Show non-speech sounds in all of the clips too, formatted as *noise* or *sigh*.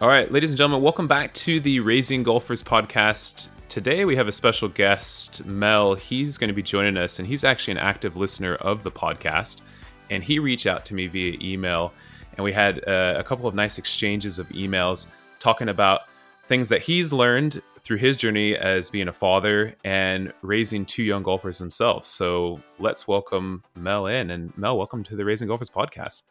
All right, ladies and gentlemen, welcome back to the Raising Golfers podcast. Today we have a special guest, Mel. He's going to be joining us, and he's actually an active listener of the podcast. And he reached out to me via email, and we had uh, a couple of nice exchanges of emails talking about things that he's learned through his journey as being a father and raising two young golfers himself. So let's welcome Mel in. And Mel, welcome to the Raising Golfers podcast.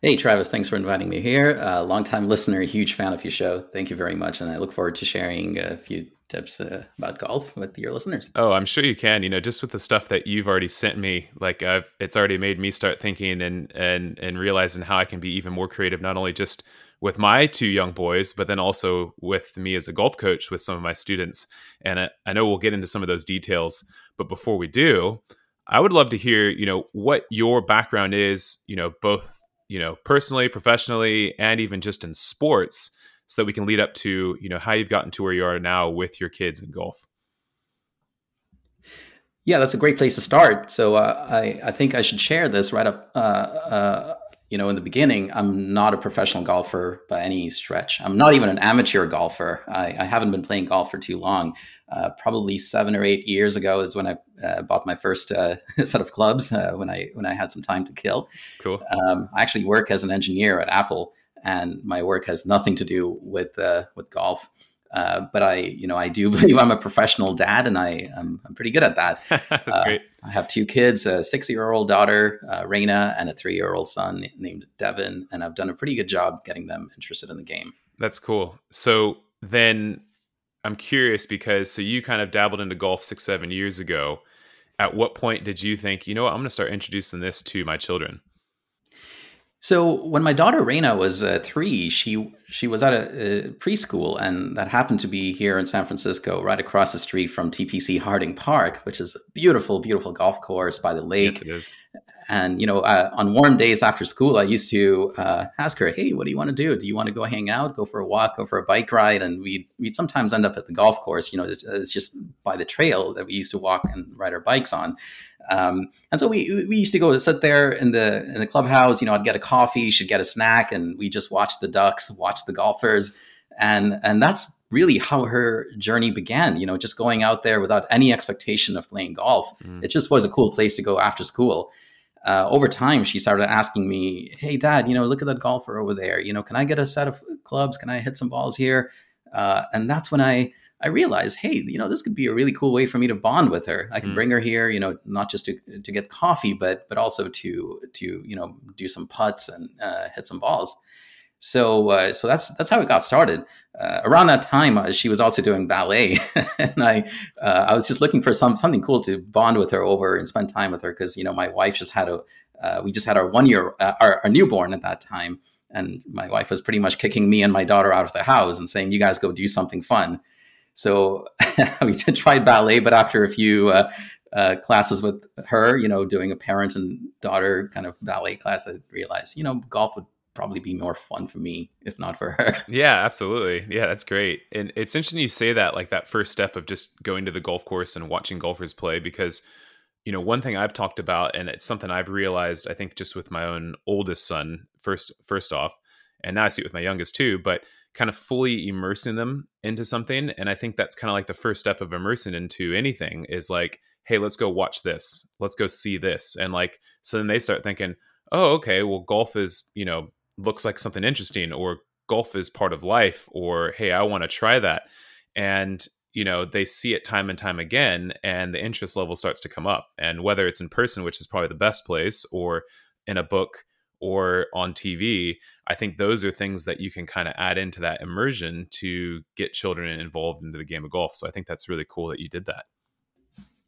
Hey, Travis, thanks for inviting me here. Uh, longtime listener, huge fan of your show. Thank you very much. And I look forward to sharing a few tips uh, about golf with your listeners. Oh, I'm sure you can. You know, just with the stuff that you've already sent me, like I've, it's already made me start thinking and and and realizing how I can be even more creative, not only just with my two young boys, but then also with me as a golf coach with some of my students. And I, I know we'll get into some of those details, but before we do, I would love to hear, you know, what your background is, you know, both you know, personally, professionally, and even just in sports, so that we can lead up to, you know, how you've gotten to where you are now with your kids in golf. Yeah, that's a great place to start. So uh, I, I think I should share this right up. Uh, uh, you know, in the beginning, I'm not a professional golfer by any stretch. I'm not even an amateur golfer. I, I haven't been playing golf for too long. Uh, probably seven or eight years ago is when I uh, bought my first uh, *laughs* set of clubs uh, when I when I had some time to kill. Cool. Um, I actually work as an engineer at Apple, and my work has nothing to do with uh, with golf. Uh, but I, you know, I do *laughs* believe I'm a professional dad, and I, I'm, I'm pretty good at that. *laughs* That's great. I have two kids: a six-year-old daughter, uh, Raina, and a three-year-old son named Devin. And I've done a pretty good job getting them interested in the game. That's cool. So then, I'm curious because so you kind of dabbled into golf six, seven years ago. At what point did you think, you know what, I'm going to start introducing this to my children? So when my daughter Raina was uh, three, she she was at a, a, preschool, and that happened to be here in San Francisco, right across the street from TPC Harding Park, which is a beautiful, beautiful golf course by the lake. Yes, it is. And you know, uh, on warm days after school, I used to uh, ask her, "Hey, what do you want to do? Do you want to go hang out, go for a walk, go for a bike ride?" And we we'd sometimes end up at the golf course. You know, it's, just by the trail that we used to walk and ride our bikes on. Um, and so we we used to go sit there in the in the clubhouse. You know, I'd get a coffee, she'd get a snack, and we just watch the ducks, watch the golfers, and and that's really how her journey began. You know, just going out there without any expectation of playing golf. Mm. It just was a cool place to go after school. Uh, over time, she started asking me, "Hey, Dad, you know, look at that golfer over there. You know, can I get a set of clubs? Can I hit some balls here?" Uh, and that's when I I realized, hey, you know, this could be a really cool way for me to bond with her. I can mm. bring her here, you know, not just to to get coffee, but but also to to you know do some putts and uh, hit some balls. So uh, so that's that's how it got started. Uh, around that time, uh, she was also doing ballet, *laughs* and I uh, I was just looking for some something cool to bond with her over and spend time with her because you know my wife just had a uh, we just had our one year our, our newborn at that time, and my wife was pretty much kicking me and my daughter out of the house and saying, "You guys go do something fun." So *laughs* we tried ballet, but after a few uh, uh, classes with her, you know, doing a parent and daughter kind of ballet class, I realized, you know, golf would probably be more fun for me if not for her. *laughs* Yeah, absolutely. Yeah, that's great. And it's interesting you say that, like that first step of just going to the golf course and watching golfers play, because you know one thing I've talked about, and it's something I've realized, I think, just with my own oldest son first first off, and now I see it with my youngest too, but kind of fully immersing them into something. And I think that's kind of like the first step of immersing into anything is like, hey, let's go watch this. Let's go see this. And like, so then they start thinking, oh, okay, well, golf is, you know, looks like something interesting, or golf is part of life, or hey, I want to try that. And, you know, they see it time and time again, and the interest level starts to come up. And whether it's in person, which is probably the best place, or in a book, or on TV, I think those are things that you can kind of add into that immersion to get children involved into the game of golf. So I think that's really cool that you did that.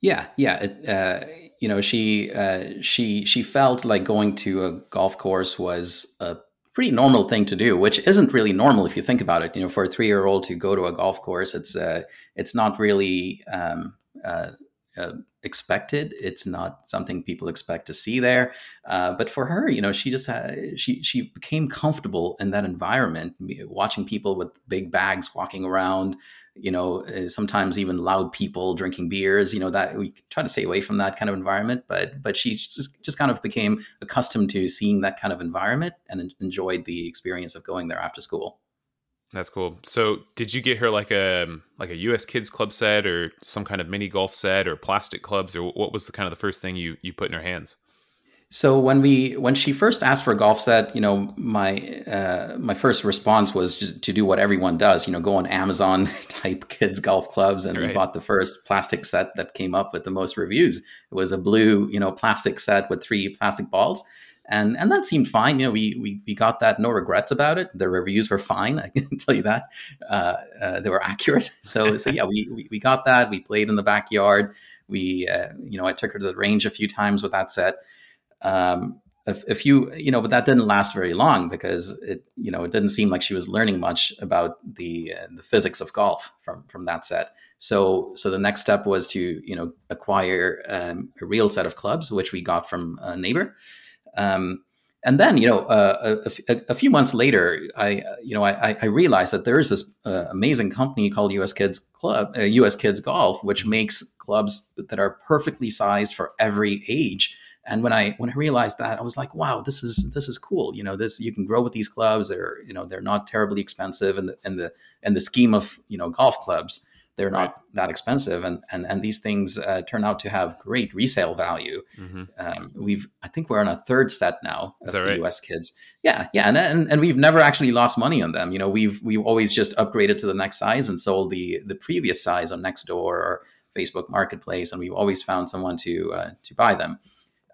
Yeah, yeah. Uh, you know, she uh, she she felt like going to a golf course was a pretty normal thing to do, which isn't really normal if you think about it. You know, for a three year old to go to a golf course, it's uh, it's not really um, uh, uh, expected. It's not something people expect to see there. Uh, but for her, you know, she just had, she she became comfortable in that environment, watching people with big bags walking around. You know, uh, sometimes even loud people drinking beers. You know that we try to stay away from that kind of environment. But but she just just kind of became accustomed to seeing that kind of environment and enjoyed the experience of going there after school. That's cool. So, did you get her like a like a US Kids Club set or some kind of mini golf set or plastic clubs or what was the kind of the first thing you you put in her hands? So when we when she first asked for a golf set, you know, my uh, my first response was to do what everyone does, you know, go on Amazon, *laughs* type kids golf clubs, and right. we bought the first plastic set that came up with the most reviews. It was a blue, you know, plastic set with three plastic balls, and and that seemed fine. You know, we we we got that, no regrets about it. The reviews were fine. *laughs* I can tell you that uh, uh, they were accurate. *laughs* So so yeah, we, we, we got that. We played in the backyard. We uh, you know I took her to the range a few times with that set. Um, a, a, few you know, but that didn't last very long because it you know it didn't seem like she was learning much about the uh, the physics of golf from from that set. So so the next step was to you know acquire um, a real set of clubs, which we got from a neighbor. Um, and then, you know, uh, a, a, a, few months later, I, you know, I, I realized that there is this uh, amazing company called U.S. Kids Club, uh, U.S. Kids Golf, which makes clubs that are perfectly sized for every age. And when I when I realized that, I was like, wow, this is this is cool. You know, this you can grow with these clubs. They're you know they're not terribly expensive in the in the in the scheme of you know golf clubs they're not right. that expensive and and and these things uh, turn out to have great resale value mm-hmm. um, we've i think we're on a third set now of the right? us kids yeah yeah and, and and we've never actually lost money on them you know we've we've always just upgraded to the next size and sold the the previous size on nextdoor or facebook marketplace and we've always found someone to uh, to buy them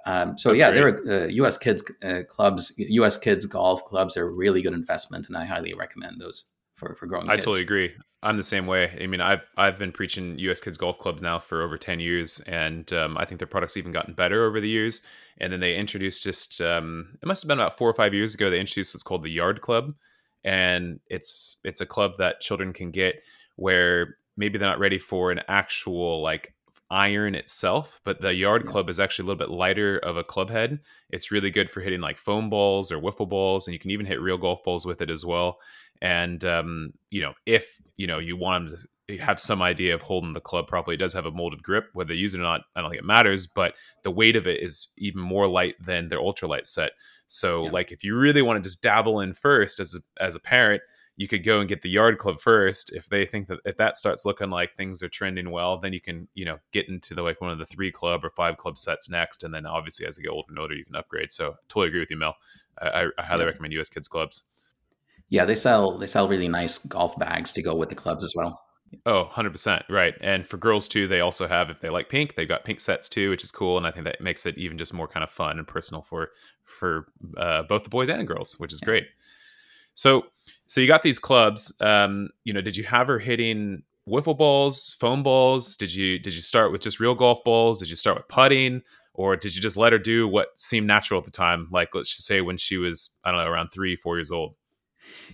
um, so That's yeah, great. there are uh, U.S. kids uh, clubs, U.S. kids golf clubs are a really good investment, and I highly recommend those for for growing. I kids. totally agree. I'm the same way. I mean, I've I've been preaching U.S. Kids Golf Clubs now for over ten years, and um, I think their products even gotten better over the years. And then they introduced just um, it must have been about four or five years ago. They introduced what's called the Yard Club, and it's it's a club that children can get where maybe they're not ready for an actual like iron itself, but the yard yeah. club is actually a little bit lighter of a club head. It's really good for hitting like foam balls or wiffle balls, and you can even hit real golf balls with it as well. And um, you know, if you know you want them to have some idea of holding the club properly, it does have a molded grip. Whether they use it or not, I don't think it matters. But the weight of it is even more light than their ultralight set. So, yeah. like, if you really want to just dabble in first as a, as a parent, you could go and get the yard club first. If they think that if that starts looking like things are trending well, then you can you know get into the like one of the three club or five club sets next, and then obviously as they get older and older, you can upgrade. So, totally agree with you, Mel. I, I highly yeah. recommend U.S. Kids clubs. Yeah, they sell they sell really nice golf bags to go with the clubs as well. Oh, 100%. Right. And for girls too, they also have if they like pink, they've got pink sets too, which is cool and I think that makes it even just more kind of fun and personal for for uh, both the boys and the girls, which is great. So so you got these clubs um, you know, did you have her hitting wiffle balls, foam balls? Did you did you start with just real golf balls? Did you start with putting? Or did you just let her do what seemed natural at the time? Like let's just say when she was, I don't know, around three, four years old.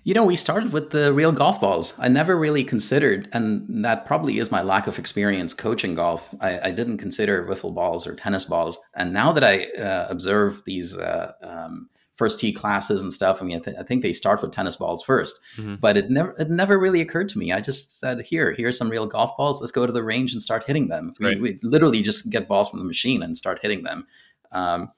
You know, we started with the real golf balls. I never really considered, and that probably is my lack of experience coaching golf. I, I didn't consider wiffle balls or tennis balls. And now that I uh, observe these uh, um, first tee classes and stuff, I mean, I, th- I, think they start with tennis balls 1st mm-hmm. But it never, it never really occurred to me. I just said, "Here, here's some real golf balls. Let's go to the range and start hitting them." Right. We, we, literally just get balls from the machine and start hitting them. Um,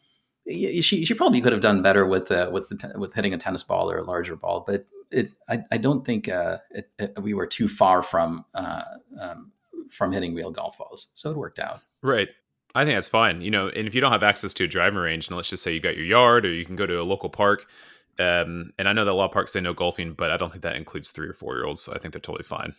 she she probably could have done better with uh, with the, with hitting a tennis ball or a larger ball, but it I, I don't think uh, it, it, we were too far from uh, um, from hitting real golf balls, so it worked out. Right. I think that's fine. You know, and if you don't have access to a driving range, and let's just say you got your yard, or you can go to a local park. Um, and I know that a lot of parks say no golfing, but I don't think that includes three or four year olds. So I think they're totally fine.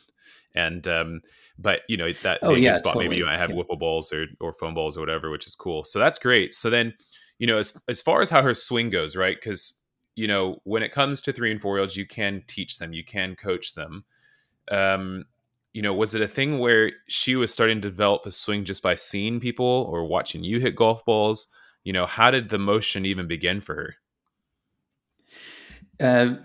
And um, but you know that oh, yeah, spot totally. maybe you might have yeah. wiffle balls or or foam balls or whatever, which is cool. So that's great. So then you know, as as far as how her swing goes, right? Because you know, when it comes to three and four year olds, you can teach them, you can coach them. Um, you know, was it a thing where she was starting to develop a swing just by seeing people or watching you hit golf balls? You know, how did the motion even begin for her? Uh,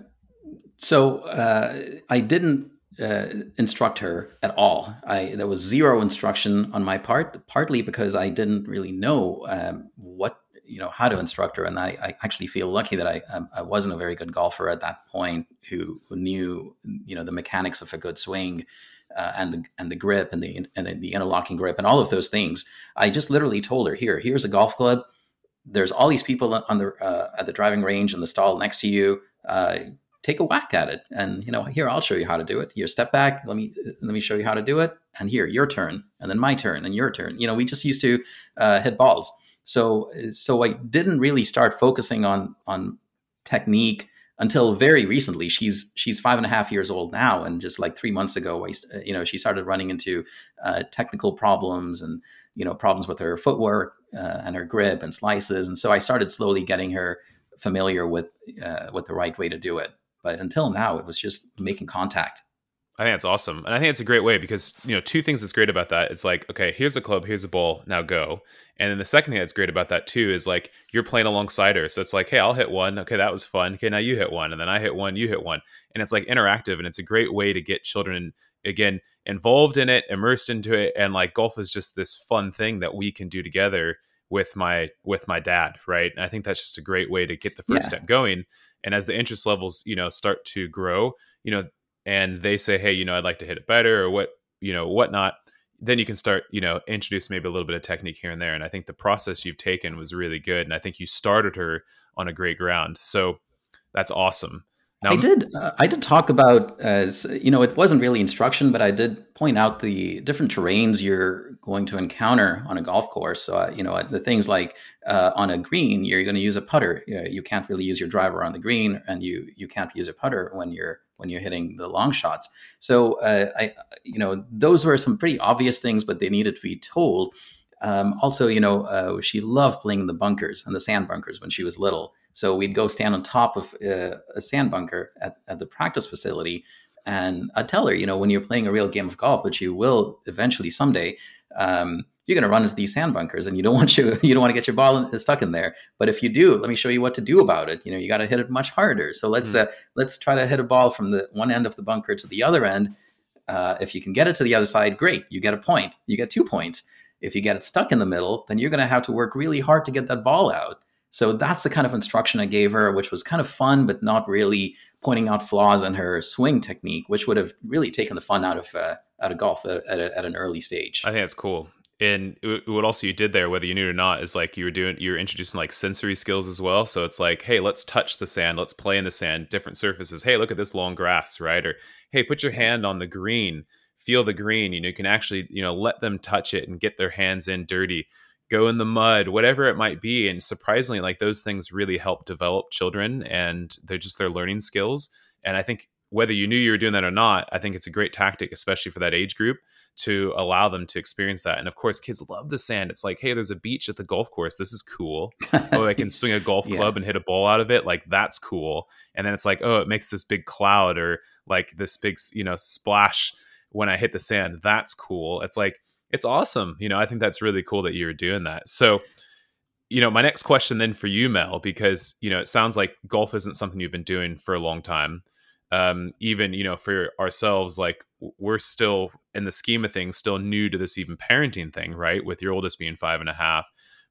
so uh, I didn't uh, instruct her at all. I there was zero instruction on my part, partly because I didn't really know um, what you know how to instruct her, and I, I actually feel lucky that I um, I wasn't a very good golfer at that point who who knew you know the mechanics of a good swing. Uh, and the and the grip and the and the interlocking grip and all of those things. I just literally told her, "Here, here's a golf club. There's all these people on the uh, at the driving range in the stall next to you. Uh, take a whack at it and you know here i'll show you how to do it here step back let me let me show you how to do it and here your turn and then my turn and your turn you know we just used to uh, hit balls so so i didn't really start focusing on on technique until very recently she's she's five and a half years old now and just like three months ago you know she started running into uh, technical problems and you know problems with her footwork uh, and her grip and slices and so i started slowly getting her familiar with uh, with the right way to do it but until now, it was just making contact. I think that's awesome. And I think it's a great way because, you know, two things that's great about that. It's like, okay, here's a club, here's a ball, now go. And then the second thing that's great about that too is like you're playing alongside her. So it's like, hey, I'll hit one. Okay, that was fun. Okay, now you hit one. And then I hit one, you hit one. And it's like interactive and it's a great way to get children again involved in it, immersed into it. And like golf is just this fun thing that we can do together with my with my dad, right? And I think that's just a great way to get the first yeah. step going and as the interest levels you know start to grow you know and they say hey you know i'd like to hit it better or what you know whatnot then you can start you know introduce maybe a little bit of technique here and there and i think the process you've taken was really good and i think you started her on a great ground so that's awesome now, I did. Uh, I did talk about as you know, it wasn't really instruction, but I did point out the different terrains you're going to encounter on a golf course. So uh, you know, the things like uh, on a green, you're going to use a putter. You, know, you, can't really use your driver on the green, and you you can't use a putter when you're when you're hitting the long shots. So uh, I, you know, those were some pretty obvious things, but they needed to be told. Um, also, you know, uh, she loved playing in the bunkers and the sand bunkers when she was little. So we'd go stand on top of uh, a sand bunker at, at the practice facility. And I'd tell her, you know, when you're playing a real game of golf, which you will eventually someday, um, you're going to run into these sand bunkers and you don't *laughs* want you you don't want to get your ball in, stuck in there. But if you do let me show you what to do about it. You know you got to hit it much harder. So let's mm. uh, let's try to hit a ball from the one end of the bunker to the other end. Uh, if you can get it to the other side great you get a point. You get two points. If you get it stuck in the middle then you're going to have to work really hard to get that ball out. So that's the kind of instruction I gave her, which was kind of fun, but not really pointing out flaws in her swing technique, which would have really taken the fun out of uh, out of golf at, at, a, at, an early stage. I think that's cool. And what also you did there, whether you knew it or not, is like you were doing, you were introducing like sensory skills as well. So it's like, hey, let's touch the sand, let's play in the sand, different surfaces. Hey, look at this long grass, right? Or hey, put your hand on the green, feel the green. You know, you can actually, you know, let them touch it and get their hands in dirty go in the mud, whatever it might be. And surprisingly, like those things really help develop children and they're just their learning skills. And I think whether you knew you were doing that or not, I think it's a great tactic, especially for that age group, to allow them to experience that. And of course, kids love the sand. It's like, hey, there's a beach at the golf course. This is cool. *laughs* oh, I can swing a golf club yeah. and hit a ball out of it. Like that's cool. And then it's like, oh, it makes this big cloud or like this big, you know, splash when I hit the sand. That's cool. It's like it's awesome. You know, I think that's really cool that you're doing that. So, you know, my next question then for you, Mel, because you know it sounds like golf isn't something you've been doing for a long time. Um, even you know, for ourselves, like we're still in the scheme of things, still new to this even parenting thing, right? With your oldest being five and a half,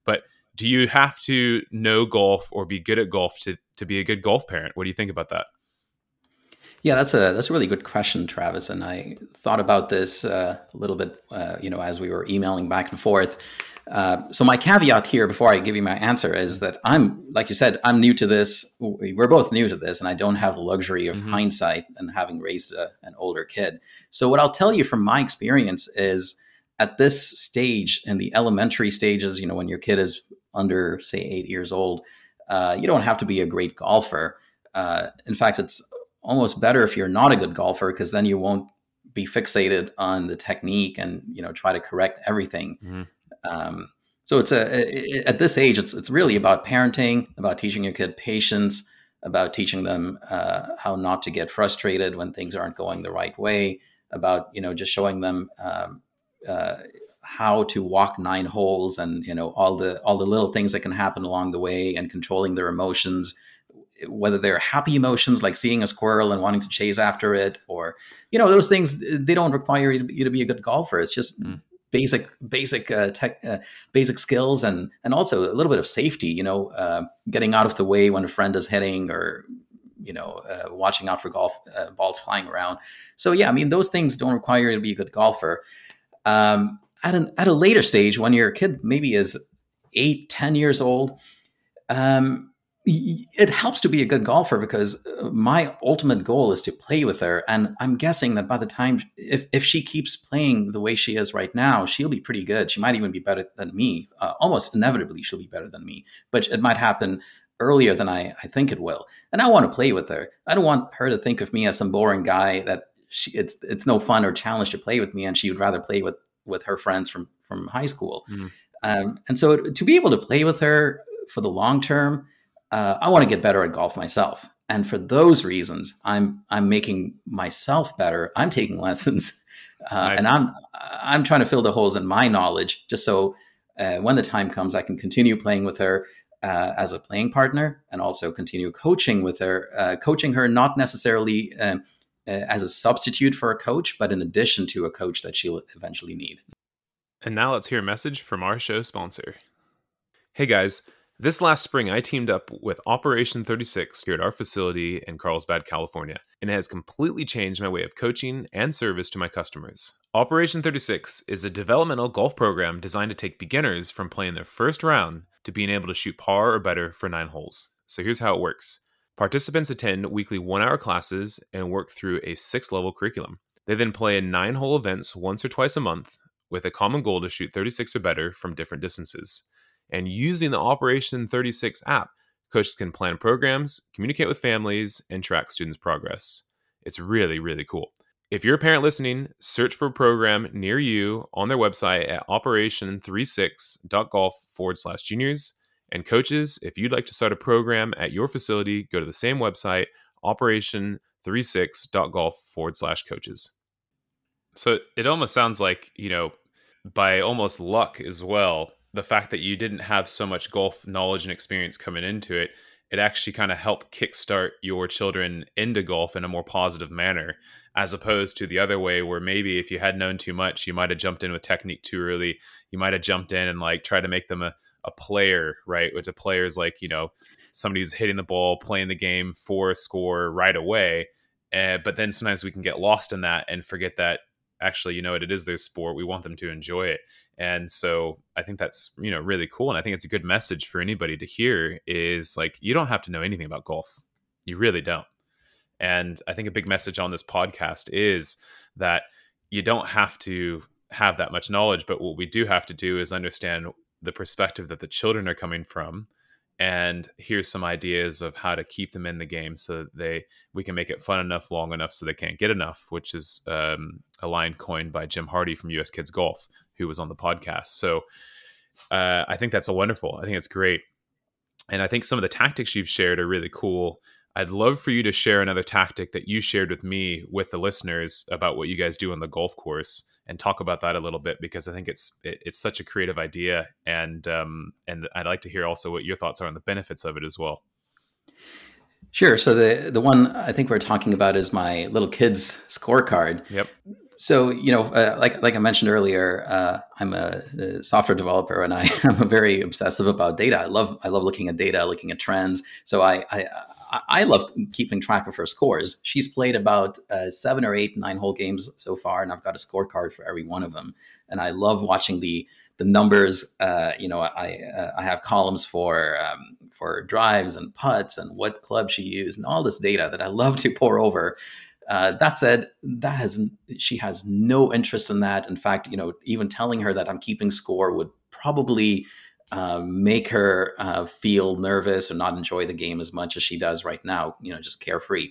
but do you have to know golf or be good at golf to to be a good golf parent? What do you think about that? Yeah, that's a that's a really good question, Travis. And I thought about this uh, a little bit, uh, you know, as we were emailing back and forth. Uh, so my caveat here, before I give you my answer, is that I'm, like you said, I'm new to this. We're both new to this, and I don't have the luxury of mm-hmm. hindsight and having raised a, an older kid. So what I'll tell you from my experience is, at this stage, in the elementary stages, you know, when your kid is under, say, eight years old, uh, you don't have to be a great golfer. Uh, in fact, it's almost better if you're not a good golfer because then you won't be fixated on the technique and you know try to correct everything. Mm-hmm. Um, so it's a at this age it's it's really about parenting, about teaching your kid patience, about teaching them uh, how not to get frustrated when things aren't going the right way, about you know just showing them um, uh, how to walk nine holes and you know all the all the little things that can happen along the way and controlling their emotions whether they're happy emotions like seeing a squirrel and wanting to chase after it, or you know those things, they don't require you to, you to be a good golfer. It's just mm. Basic basic uh, tech uh, basic skills and and also a little bit of safety. You know, uh, getting out of the way when a friend is hitting or you know, uh, watching out for golf uh, balls flying around. So yeah, I mean, those things don't require you to be a good golfer. Um, at an at a later stage, when your kid maybe is eight, ten years old, um, it helps to be a good golfer because uh, my ultimate goal is to play with her. And I'm guessing that by the time, if, if she keeps playing the way she is right now, she'll be pretty good. She might even be better than me. Uh, almost inevitably, she'll be better than me. But it might happen earlier than I, I think it will. And I want to play with her. I don't want her to think of me as some boring guy that she, it's it's no fun or challenge to play with me, and she would rather play with with her friends from from high school. Mm-hmm. Um, and so to be able to play with her for the long term, uh, I want to get better at golf myself. And for those reasons, I'm I'm making myself better. I'm taking *laughs* lessons, uh, nice. and I'm I'm trying to fill the holes in my knowledge, just so uh, when the time comes, I can continue playing with her uh, as a playing partner and also continue coaching with her, uh, coaching her not necessarily uh, uh, as a substitute for a coach, but in addition to a coach that she'll eventually need. And now let's hear a message from our show sponsor. Hey guys, this last spring I teamed up with Operation 36 here at our facility in Carlsbad, California, and it has completely changed my way of coaching and service to my customers. Operation 36 is a developmental golf program designed to take beginners from playing their first round to being able to shoot par or better for nine holes. So here's how it works participants attend weekly one hour classes and work through a six level curriculum. They then play in nine hole events once or twice a month with a common goal to shoot 36 or better from different distances. And using the Operation 36 app, coaches can plan programs, communicate with families, and track students' progress. It's really, really cool. If you're a parent listening, search for a program near you on their website at operation36.golf forward slash juniors. And coaches, if you'd like to start a program at your facility, go to the same website, operation36.golf forward slash coaches. So it almost sounds like, you know, by almost luck as well, the fact that you didn't have so much golf knowledge and experience coming into it, it actually kind of helped kickstart your children into golf in a more positive manner as opposed to the other way where maybe if you had known too much you might have jumped in with technique too early. You might have jumped in and like try to make them a, a player right which a player is like you know somebody who's hitting the ball playing the game for a score right away uh, but then sometimes we can get lost in that and forget that actually you know it, it is their sport we want them to enjoy it. And so i think that's you know really cool and i think it's a good message for anybody to hear is like you don't have to know anything about golf you really don't. And I think a big message on this podcast is that you don't have to have that much knowledge, but what we do have to do is understand the perspective that the children are coming from and here's some ideas of how to keep them in the game so that they we can make it fun enough long enough so they can't get enough which is um, a line coined by jim hardy from us kids golf who was on the podcast. So uh, i think that's a wonderful i think it's great. And i think some of the tactics you've shared are really cool. I'd love for you to share another tactic that you shared with me with the listeners about what you guys do on the golf course and talk about that a little bit because I think it's it, it's such a creative idea and um, and I'd like to hear also what your thoughts are on the benefits of it as well. Sure. So the the one I think we're talking about is my little kids scorecard. Yep. So you know, uh, like like I mentioned earlier, uh, I'm a, a, software developer, and I *laughs* am very obsessive about data. I love I love looking at data, looking at trends. So I I, I love keeping track of her scores. She's played about uh, seven or eight nine hole games so far, and I've got a scorecard for every one of them. And I love watching the the numbers. Uh, you know, I uh, I have columns for um, for drives and putts and what club she used and all this data that I love to pore over. Uh, that said, that has she has no interest in that. In fact, you know, even telling her that I'm keeping score would probably uh, make her uh, feel nervous or not enjoy the game as much as she does right now, you know, just carefree.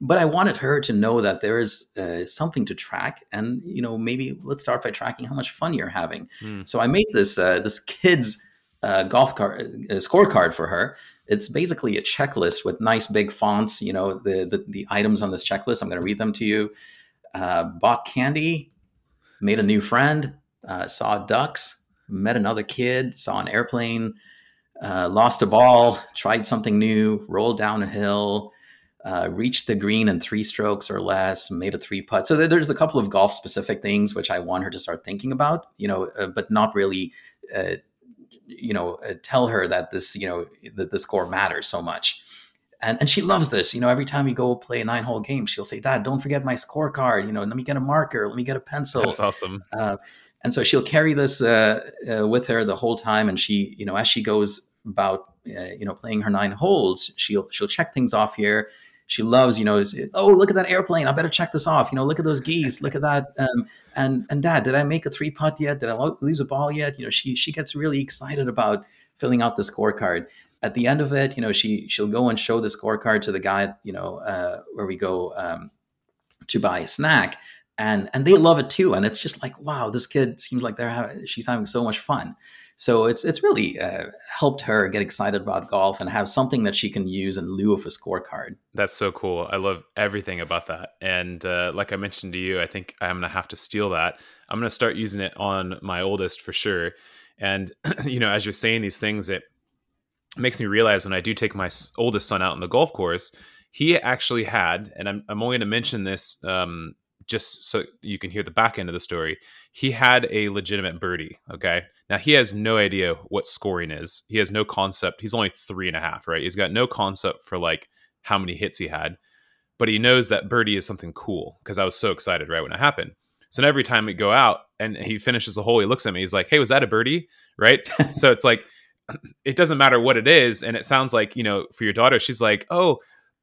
But I wanted her to know that there is uh, something to track, and you know, maybe let's start by tracking how much fun you're having. Mm. So I made this uh, this kids uh, golf card scorecard for her. It's basically a checklist with nice big fonts. You know, the the, the items on this checklist. I'm going to read them to you. bought candy, made a new friend, saw ducks, met another kid, saw an airplane, uh, lost a ball, tried something new, rolled down a hill, uh, reached the green in three strokes or less, made a three putt. So there's a couple of golf specific things which I want her to start thinking about, you know, uh, but not really, uh, you know, uh, tell her that this, you know, that the score matters so much. And, and she loves this. You know, every time we go play a nine hole game, she'll say, Dad, don't forget my scorecard. You know, let me get a marker. Let me get a pencil. That's awesome. And so she'll carry this uh, uh, with her the whole time. And she, you know, as she goes about, uh, you know, playing her nine holes, she'll she'll check things off here. She loves, you know, oh look at that airplane! I better check this off. You know, look at those geese. Look at that. Um, and and Dad, did I make a three putt yet? Did I lose a ball yet? You know, she she gets really excited about filling out the scorecard. At the end of it, you know, she she'll go and show the scorecard to the guy, you know, uh, where we go um, to buy a snack and and they love it too and it's just like wow this kid seems like they're having she's having so much fun. So it's it's really uh, helped her get excited about golf and have something that she can use in lieu of a scorecard. That's so cool. I love everything about that. And uh, like i mentioned to you i think i'm gonna have to steal that. I'm gonna start using it on my oldest for sure. And *clears throat* you know as you're saying these things it makes me realize when i do take my oldest son out on the golf course he actually had and i'm, I'm only going to mention this um, just so you can hear the back end of the story, he had a legitimate birdie. Okay. Now he has no idea what scoring is. He has no concept. He's only three and a half, right? He's got no concept for like how many hits he had, but he knows that birdie is something cool because I was so excited right when it happened. So every time we go out and he finishes the hole, he looks at me. He's like, "Hey, was that a birdie?" Right? *laughs* so it's like *clears throat* it doesn't matter what it is, and it sounds like you know for your daughter, she's like, "Oh,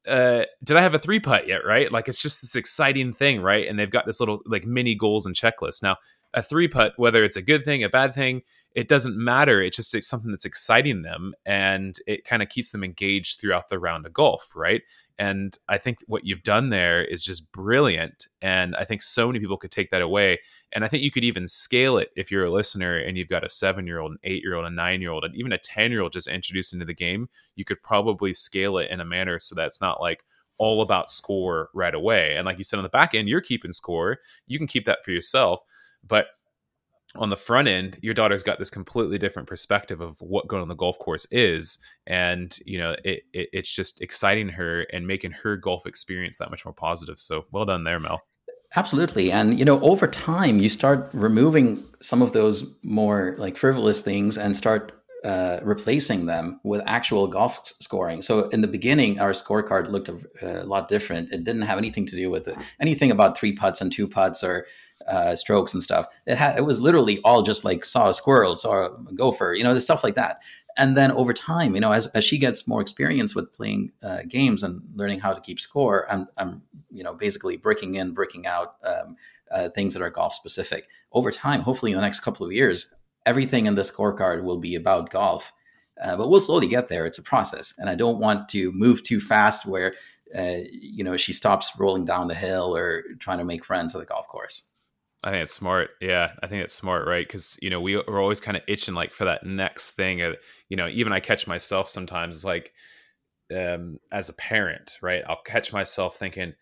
uh, did I have a three putt yet? Right? Like it's just this exciting thing, right? And they've got this little like mini goals and checklist. Now, a three putt, whether it's a good thing, a bad thing, it doesn't matter. It's just it's something that's exciting them and it kind of keeps them engaged throughout the round of golf, right? And I think what you've done there is just brilliant. And I think so many people could take that away. And I think you could even scale it if you're a listener and you've got a seven year old, an eight year old, a nine year old, and even a 10 year old just introduced into the game. You could probably scale it in a manner so that's not like, all about score right away. And like you said on the back end, you're keeping score. You can keep that for yourself. But on the front end, your daughter's got this completely different perspective of what going on the golf course is, and you know it, it, it's just exciting her and making her golf experience that much more positive. So well done there, Mel. Absolutely, and you know over time you start removing some of those more like frivolous things and start uh, replacing them with actual golf scoring. So in the beginning, our scorecard looked a, a lot different. It didn't have anything to do with it, anything about three putts and two putts or uh, strokes and stuff. It had it was literally all just like saw a squirrel, saw a gopher, you know, the stuff like that. And then over time, you know, as, as she gets more experience with playing uh, games and learning how to keep score, I'm, I'm you know basically breaking in, breaking out um, uh, things that are golf specific. Over time, hopefully in the next couple of years, everything in the scorecard will be about golf. Uh, but we'll slowly get there. It's a process, and I don't want to move too fast where uh, you know she stops rolling down the hill or trying to make friends at the golf course. I think it's smart. Yeah, I think it's smart, right? Because you know we are always kind of itching like for that next thing. Or, you know, even I catch myself sometimes like um, as a parent, right? I'll catch myself thinking,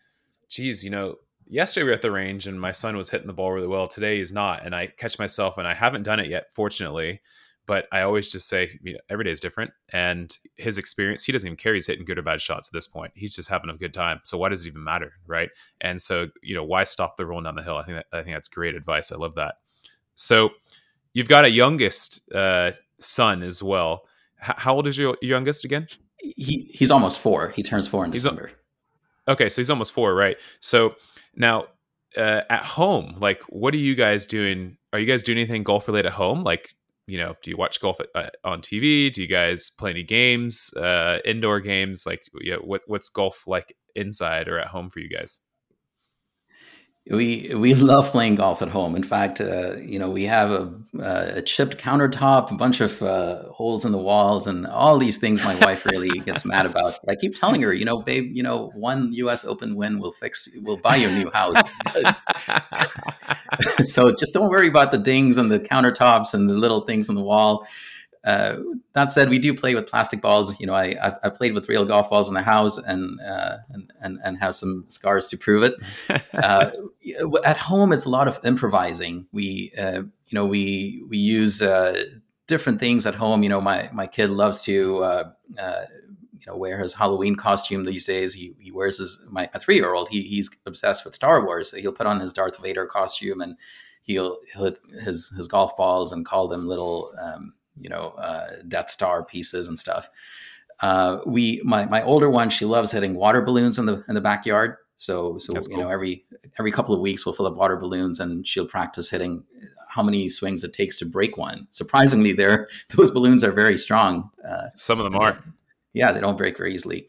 "Geez, you know, yesterday we were at the range and my son was hitting the ball really well. Today he's not." And I catch myself, and I haven't done it yet, fortunately but I always just say, you know, every day is different. And his experience, he doesn't even care he's hitting good or bad shots at this point. He's just having a good time. So why does it even matter, right? And so, you know, why stop the rolling down the hill? I think that, I think that's great advice. I love that. So you've got a youngest uh, son as well. H- how old is your youngest again? He he's almost four. He turns four in he's December. Okay, so he's almost four, right? So now uh, at home, like, what are you guys doing? Are you guys doing anything golf related at home? Like, you know, do you watch golf uh, on TV? Do you guys play any games, uh, indoor games? Like, yeah, what, what's golf like inside or at home for you guys? We we *laughs* love playing golf at home. In fact, uh, you know, we have a, a, chipped countertop, a bunch of uh, holes in the walls, and all these things. My wife really gets mad *laughs* about. But I keep telling her, you know, babe, you know, one U.S. Open win will fix, will buy you a new house. *laughs* so just don't worry about the dings and the countertops and the little things on the wall. Uh, that said, we do play with plastic balls. You know, I I played with real golf balls in the house and uh, and, and and have some scars to prove it. *laughs* Uh, at home, it's a lot of improvising. We uh, you know we we use uh, different things at home. You know, my my kid loves to uh, uh, you know wear his Halloween costume these days. He he wears his my, my three year old. He he's obsessed with Star Wars. So he'll put on his Darth Vader costume and he'll he'll hit his his golf balls and call them little um, you know uh, Death Star pieces and stuff. Uh, we my my older one she loves hitting water balloons in the in the backyard. So so That's you cool. know every every couple of weeks we'll fill up water balloons and she'll practice hitting how many swings it takes to break one. Surprisingly, there *laughs* those balloons are very strong. Uh, Some of them are. Yeah, they don't break very easily.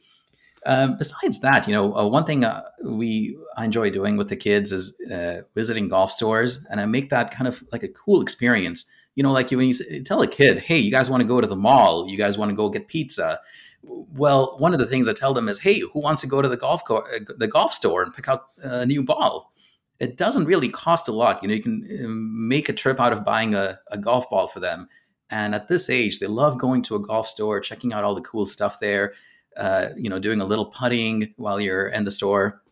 Um, besides that, you know, uh, one thing uh, we enjoy doing with the kids is uh, visiting golf stores, and I make that kind of like a cool experience. You know, like you, when you tell a kid, "Hey, you guys want to go to the mall? You guys want to go get pizza?" Well, one of the things I tell them is, "Hey, who wants to go to the golf co- uh, the golf store and pick out a new ball?" It doesn't really cost a lot. You know, you can um, make a trip out of buying a, a golf ball for them. And at this age, they love going to a golf store, checking out all the cool stuff there uh, you know, doing a little putting while you're in the store,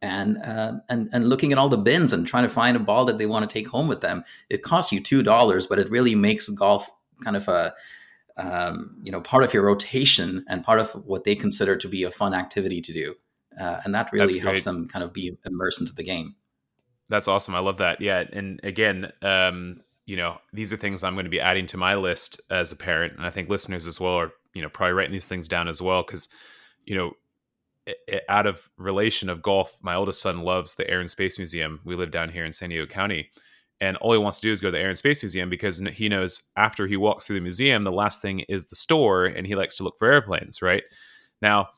and uh, and and looking at all the bins and trying to find a ball that they want to take home with them. It costs you two dollars, but it really makes golf kind of a um, you know part of your rotation and part of what they consider to be a fun activity to do, uh, and that really helps them kind of be immersed into the game. That's awesome. I love that. Yeah, and again, um, you know, these are things I'm going to be adding to my list as a parent, and I think listeners as well are you know probably writing these things down as well because you know out of relation of golf my oldest son loves the air and space museum we live down here in san diego county and all he wants to do is go to the air and space museum because he knows after he walks through the museum the last thing is the store and he likes to look for airplanes right now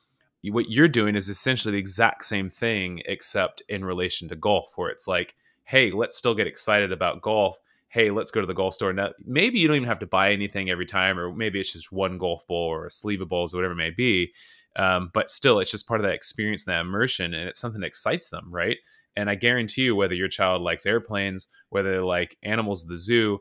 what you're doing is essentially the exact same thing except in relation to golf where it's like hey let's still get excited about golf hey, let's go to the golf store. Now, maybe you don't even have to buy anything every time, or maybe it's just one golf ball or a sleeve of balls or whatever it may be. Um, but still, it's just part of that experience, that immersion, and it's something that excites them, right? And I guarantee you, whether your child likes airplanes, whether they like animals at the zoo,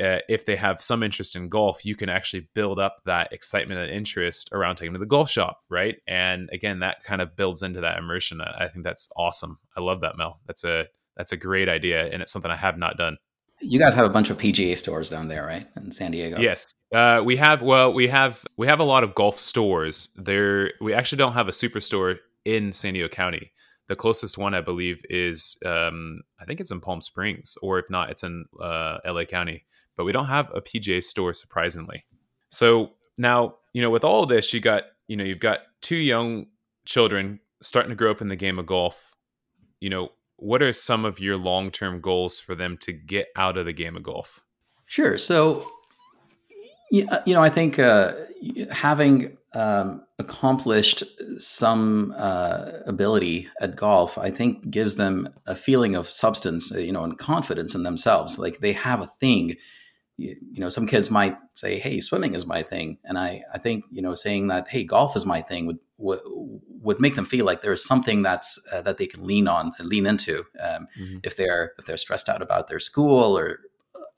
uh, if they have some interest in golf, you can actually build up that excitement and interest around taking them to the golf shop, right? And again, that kind of builds into that immersion. I think that's awesome. I love that, Mel. That's a that's a great idea, and it's something I have not done. You guys have a bunch of PGA stores down there, right, in San Diego? Yes, uh, we have. Well, we have we have a lot of golf stores. There, we actually don't have a superstore in San Diego County. The closest one, I believe, is um, I think it's in Palm Springs, or if not, it's in uh, LA County. But we don't have a PGA store, surprisingly. So now, you know, with all this, you got you know, you've got two young children starting to grow up in the game of golf. You know, what are some of your long term goals for them to get out of the game of golf? Sure. So, you know, I think uh, having um, accomplished some uh, ability at golf, I think gives them a feeling of substance, you know, and confidence in themselves. Like they have a thing. You, you know, some kids might say, "Hey, swimming is my thing," and I, I think, you know, saying that, "Hey, golf is my thing," would would, would make them feel like there is something that's uh, that they can lean on lean into um, mm-hmm. if they're if they're stressed out about their school or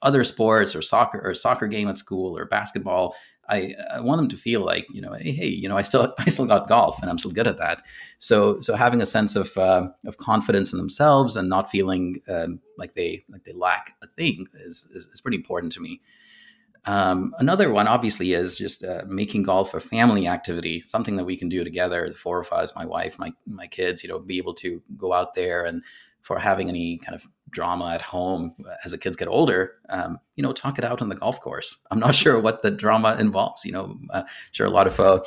other sports or soccer or soccer game at school or basketball I, I want them to feel like you know hey, hey, you know I still *laughs* I still got golf and I'm still good at that so so having a sense of uh, of confidence in themselves and not feeling um, like they like they lack a thing is, is, is pretty important to me um, another one, obviously, is just uh, making golf a family activity, something that we can do together, the four of us, my wife, my my kids. You know, be able to go out there and for having any kind of drama at home as the kids get older, um, you know, talk it out on the golf course. *laughs* I'm not sure what the drama involves. You know, uh, sure a lot of uh,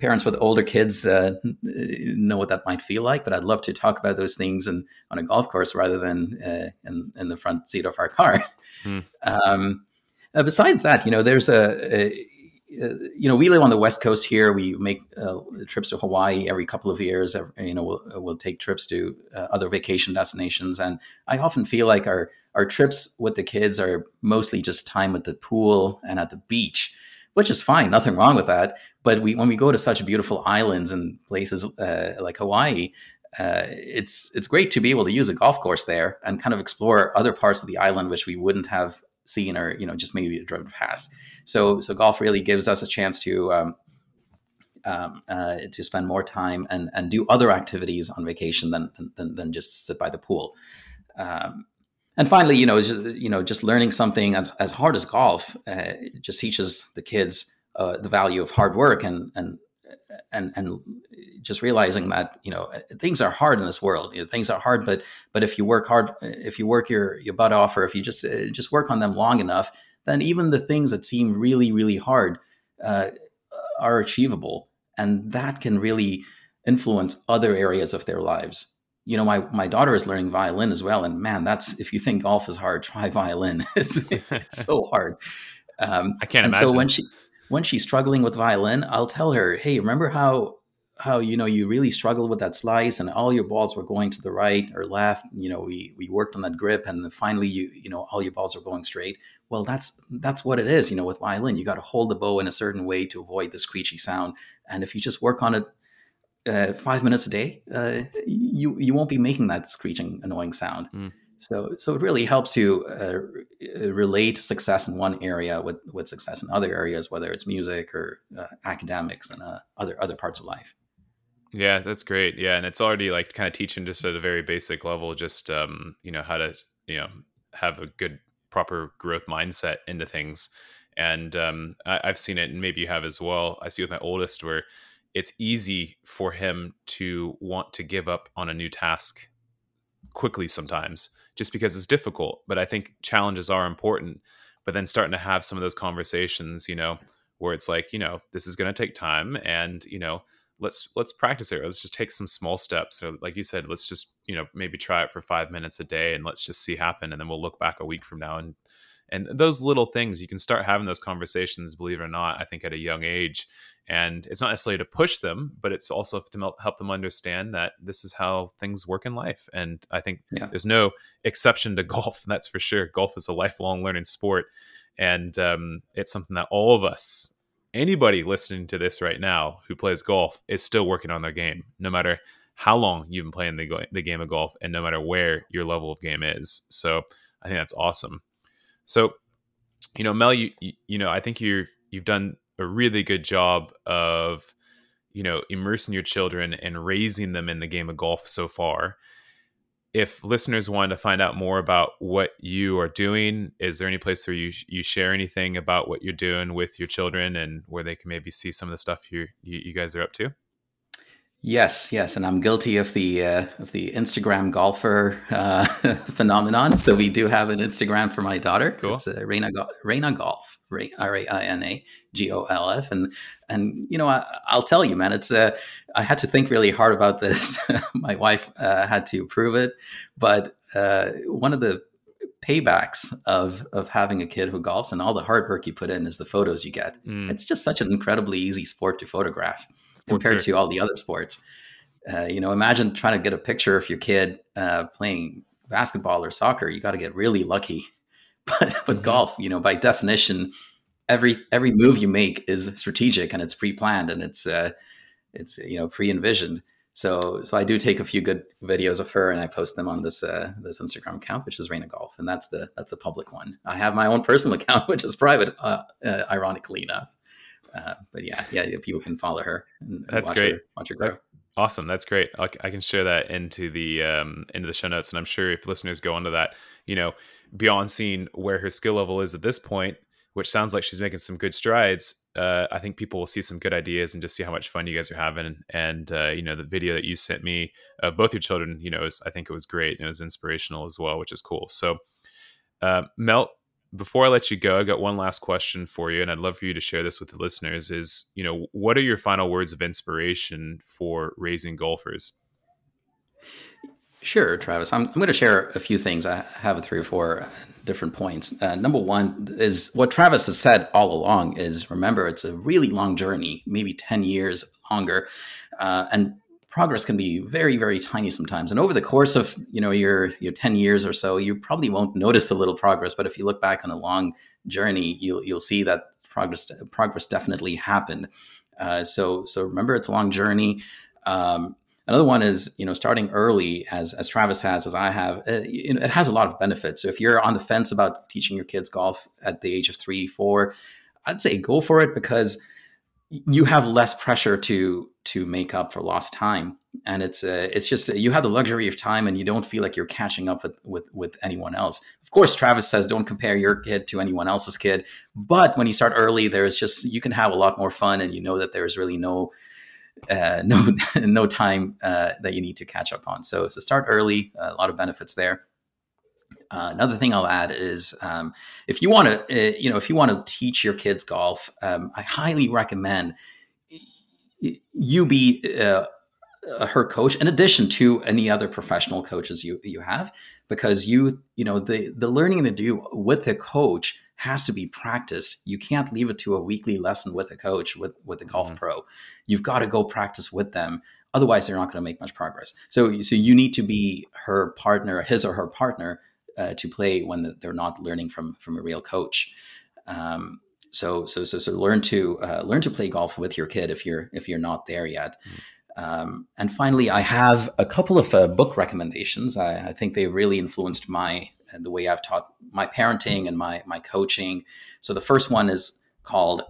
parents with older kids uh, know what that might feel like, but I'd love to talk about those things and on a golf course rather than uh, in, in the front seat of our car. Hmm. *laughs* Um, uh, besides that, you know, there's a, a, you know, we live on the West Coast here. We make uh, trips to Hawaii every couple of years. You know, we'll, we'll take trips to uh, other vacation destinations, and I often feel like our our trips with the kids are mostly just time at the pool and at the beach, which is fine, nothing wrong with that. But we when we go to such beautiful islands and places uh, like Hawaii, uh, it's it's great to be able to use a golf course there and kind of explore other parts of the island which we wouldn't have seen or you know just maybe driven past. So so golf really gives us a chance to um, um, uh, to spend more time and and do other activities on vacation than than, than just sit by the pool. Um, and finally, you know, just, you know, just learning something as, as hard as golf uh, just teaches the kids uh, the value of hard work and and and and just realizing that you know things are hard in this world. You know, things are hard, but but if you work hard, if you work your your butt off, or if you just uh, just work on them long enough, then even the things that seem really really hard uh, are achievable, and that can really influence other areas of their lives you know, my my daughter is learning violin as well, and man, that's if you think golf is hard, *laughs* try violin. it's, it's so *laughs* hard. Um, I can't. And imagine. so when she when she's struggling with violin, I'll tell her, "Hey, remember how how you know you really struggled with that slice, and all your balls were going to the right or left. You know, we we worked on that grip, and finally, you you know, all your balls are going straight. Well, that's that's what it is. You know, with violin, you got to hold the bow in a certain way to avoid the screechy sound, and if you just work on it uh, five minutes a day, uh, you you won't be making that screeching, annoying sound. Mm. So so it really helps you uh, relate success in one area with with success in other areas, whether it's music or uh, academics and uh, other other parts of life. Yeah, that's great. Yeah, and it's already like kind of teaching just at a very basic level, just um, you know how to you know have a good proper growth mindset into things. And um, I, I've seen it, and maybe you have as well. I see with my oldest where it's easy for him to want to give up on a new task quickly sometimes just because it's difficult but i think challenges are important but then starting to have some of those conversations you know where it's like you know this is going to take time and you know let's let's practice it let's just take some small steps. So like you said let's just you know maybe try it for five minutes a day and let's just see happen and then we'll look back a week from now and and those little things you can start having those conversations believe it or not i think at a young age and it's not necessarily to push them but it's also to help them understand that this is how things work in life and i think yeah. there's no exception to *laughs* golf that's for sure. Golf is a lifelong learning sport and um, it's something that all of us anybody listening to this right now who plays golf is still working on their game no matter how long you've been playing the, the game of golf and no matter where your level of game is. So i think that's awesome. So you know mel you, you know i think you've you've done a really good job of you know immersing your children and raising them in the game of golf so far if listeners want to find out more about what you are doing is there any place where you you share anything about what you're doing with your children and where they can maybe see some of the stuff you you, you guys are up to Yes, yes, and I'm guilty of the uh, of the Instagram golfer uh, *laughs* phenomenon. So we do have an Instagram for my daughter. Cool. It's uh, Raina Go- Raina Golf, R A I N A G O L F, and and you know I, will tell you, man, it's uh, I had to think really hard about this. *laughs* my wife uh, had to approve it, but uh, one of the paybacks of of having a kid who golfs and all the hard work you put in is the photos you get. Mm. It's just such an incredibly easy sport to photograph compared sure. to all the other sports. Uh, you know, imagine trying to get a picture of your kid uh, playing basketball or soccer. You got to get really lucky. *laughs* But with mm-hmm. golf, you know, by definition, every every move you make is strategic and it's pre-planned and it's uh, it's you know pre-envisioned. So so I do take a few good videos of her and I post them on this uh, this Instagram account, which is Raina Golf, and that's the that's a public one. I have my own personal *laughs* account, which is private, uh, uh, ironically enough. Uh, but yeah, yeah, people can follow her. And, and That's watch great. Her, watch her grow. Awesome. That's great. I can share that into the um, into the show notes, and I'm sure if listeners go into that, you know, beyond seeing where her skill level is at this point, which sounds like she's making some good strides. Uh, I think people will see some good ideas and just see how much fun you guys are having. And uh, you know, the video that you sent me of both your children, you know, was, I think it was great and it was inspirational as well, which is cool. So, uh, Mel, before I let you go, I got one last question for you, and I'd love for you to share this with the listeners. Is you know, what are your final words of inspiration for raising golfers? Sure, Travis. I'm, I'm going to share a few things. I have three or four different points. Uh, number one is what Travis has said all along is remember, it's a really long journey, maybe 10 years longer. Uh, and progress can be very very tiny sometimes. And over the course of you know your your 10 years or so you probably won't notice the little progress. But if you look back on a long journey you'll you'll see that progress progress definitely happened. Uh, so so remember it's a long journey. Um, another one is you know starting early as as travis has as i have uh, it has a lot of benefits. So if you're on the fence about teaching your kids golf at the age of three four i'd say go for it because you have less pressure to to make up for lost time. and it's uh, it's just you have the luxury of time and you don't feel like you're catching up with, with with anyone else. Of course travis says don't compare your kid to anyone else's kid. But when you start early there's just you can have a lot more fun and you know that there's really no uh, *laughs* no no time uh, that you need to catch up on. So so start early a lot of benefits there uh, another thing I'll add is um, if you want to, uh, you know, if you want to teach your kids golf, um, I highly recommend you be uh, her coach in addition to any other professional coaches you you have because you you know the the learning to do with a coach has to be practiced. You can't leave it to a weekly lesson with a coach with with a golf mm-hmm. pro. You've got to go practice with them otherwise they're not going to make much progress. So so you need to be her partner his or her partner uh, to play when they're not learning from from a real coach um, so so so so learn to uh, learn to play golf with your kid if you're if you're not there yet mm-hmm um, and finally, I have a couple of uh, book recommendations. I, I, think they really influenced my uh, the way I've taught my parenting and my my coaching. So the first one is called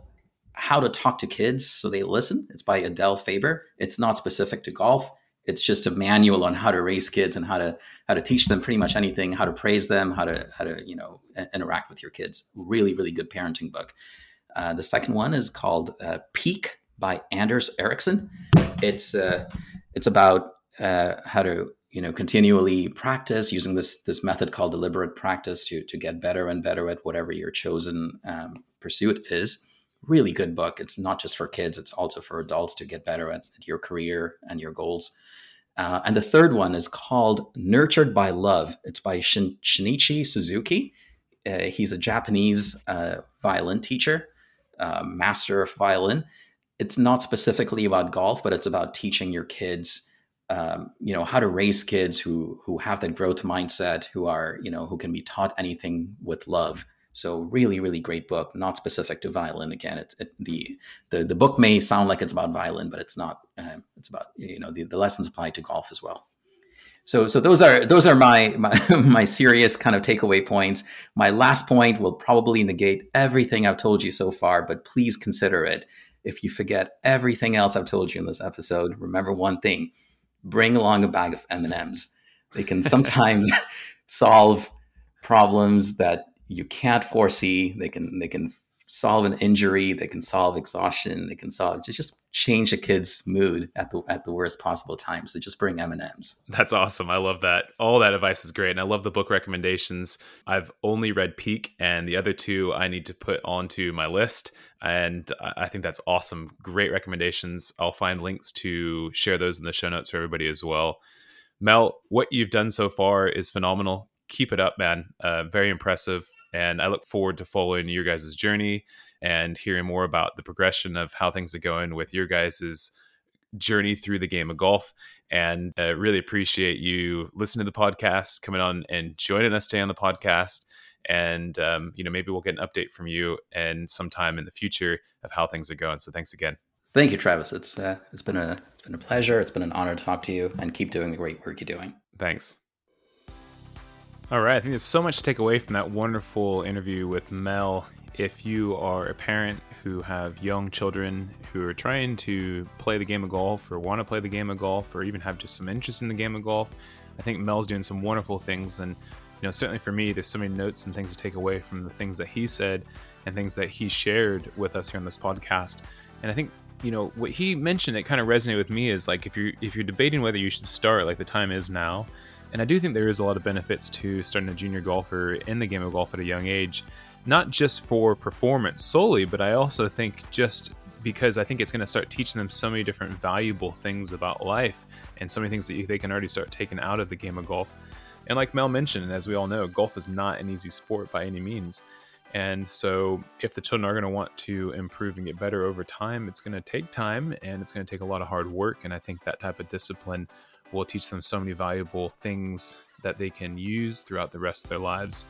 "How to Talk to Kids So They Listen." It's by Adele Faber. It's not specific to golf. It's just a manual on how to raise kids and how to how to teach them pretty much anything, how to praise them, how to how to you know interact with your kids. Really, really good parenting book. Uh, the second one is called uh, Peak by Anders Ericsson. It's uh, it's about uh, how to you know continually practice using this this method called deliberate practice to to get better and better at whatever your chosen um, pursuit is. Really good book. It's not just for kids; it's also for adults to get better at, at your career and your goals. Uh, and the third one is called Nurtured by Love. It's by Shin- Shinichi Suzuki. Uh, he's a Japanese uh, violin teacher, uh, master of violin it's not specifically about golf, but it's about teaching your kids, um, you know, how to raise kids who who have that growth mindset, who are you know who can be taught anything with love. So really, really great book. Not specific to violin. Again, it's it, the the the book may sound like it's about violin, but it's not. Uh, it's about you know the, the lessons apply to golf as well. So so those are those are my, my *laughs* my serious kind of takeaway points. My last point will probably negate everything I've told you so far, but please consider it if you forget everything else I've told you in this episode, remember one thing: bring along a bag of M and M's. They can sometimes *laughs* solve problems that you can't foresee. They can they can solve an injury. They can solve exhaustion. They can solve just just change a kid's mood at the at the worst possible time. So just bring M and M's. That's awesome. I love that. All that advice is great, and I love the book recommendations. I've only read Peak, and the other two I need to put onto my list. And I think that's awesome. Great recommendations. I'll find links to share those in the show notes for everybody as well. Mel, what you've done so far is phenomenal. Keep it up, man. Uh, very impressive. And I look forward to following your guys' journey and hearing more about the progression of how things are going with your guys' journey through the game of golf. And uh, really appreciate you listening to the podcast, coming on and joining us today on the podcast. And um, you know maybe we'll get an update from you and sometime in the future of how things are going. So thanks again. Thank you travis. It's uh, it's been a it's been a pleasure. It's been an honor to talk to you and keep doing the great work you're doing. Thanks all right i think there's so much to take away from that wonderful interview with mel if you are a parent who have young children who are trying to play the game of golf or want to play the game of golf or even have just some interest in the game of golf i think mel's doing some wonderful things and you know, certainly for me, there's so many notes and things to take away from the things that he said and things that he shared with us here on this podcast. And I think you know what he mentioned it kind of resonated with me is like if you're if you're debating whether you should start like the time is now and i do think there is a lot of benefits to starting a junior golfer in the game of golf at a young age not just for performance solely but i also think just because i think it's going to start teaching them so many different valuable things about life and so many things that they can already start taking out of the game of golf and like Mel mentioned, as we all know, golf is not an easy sport by any means. And so, if the children are going to want to improve and get better over time, it's going to take time and it's going to take a lot of hard work. And I think that type of discipline will teach them so many valuable things that they can use throughout the rest of their lives.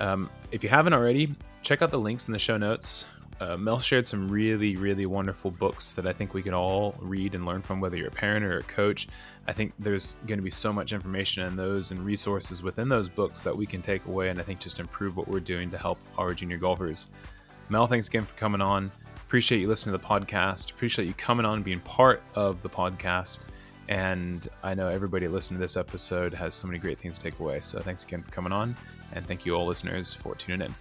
Um, if you haven't already, check out the links in the show notes uh, Mel shared some really, really wonderful books that I think we can all read and learn from, whether you're a parent or a coach. I think there's going to be so much information in those and resources within those books that we can take away and I think just improve what we're doing to help our junior golfers. Mel, thanks again for coming on. Appreciate you listening to the podcast. Appreciate you coming on and being part of the podcast. And I know everybody listening to this episode has so many great things to take away. So thanks again for coming on. And thank you all listeners for tuning in.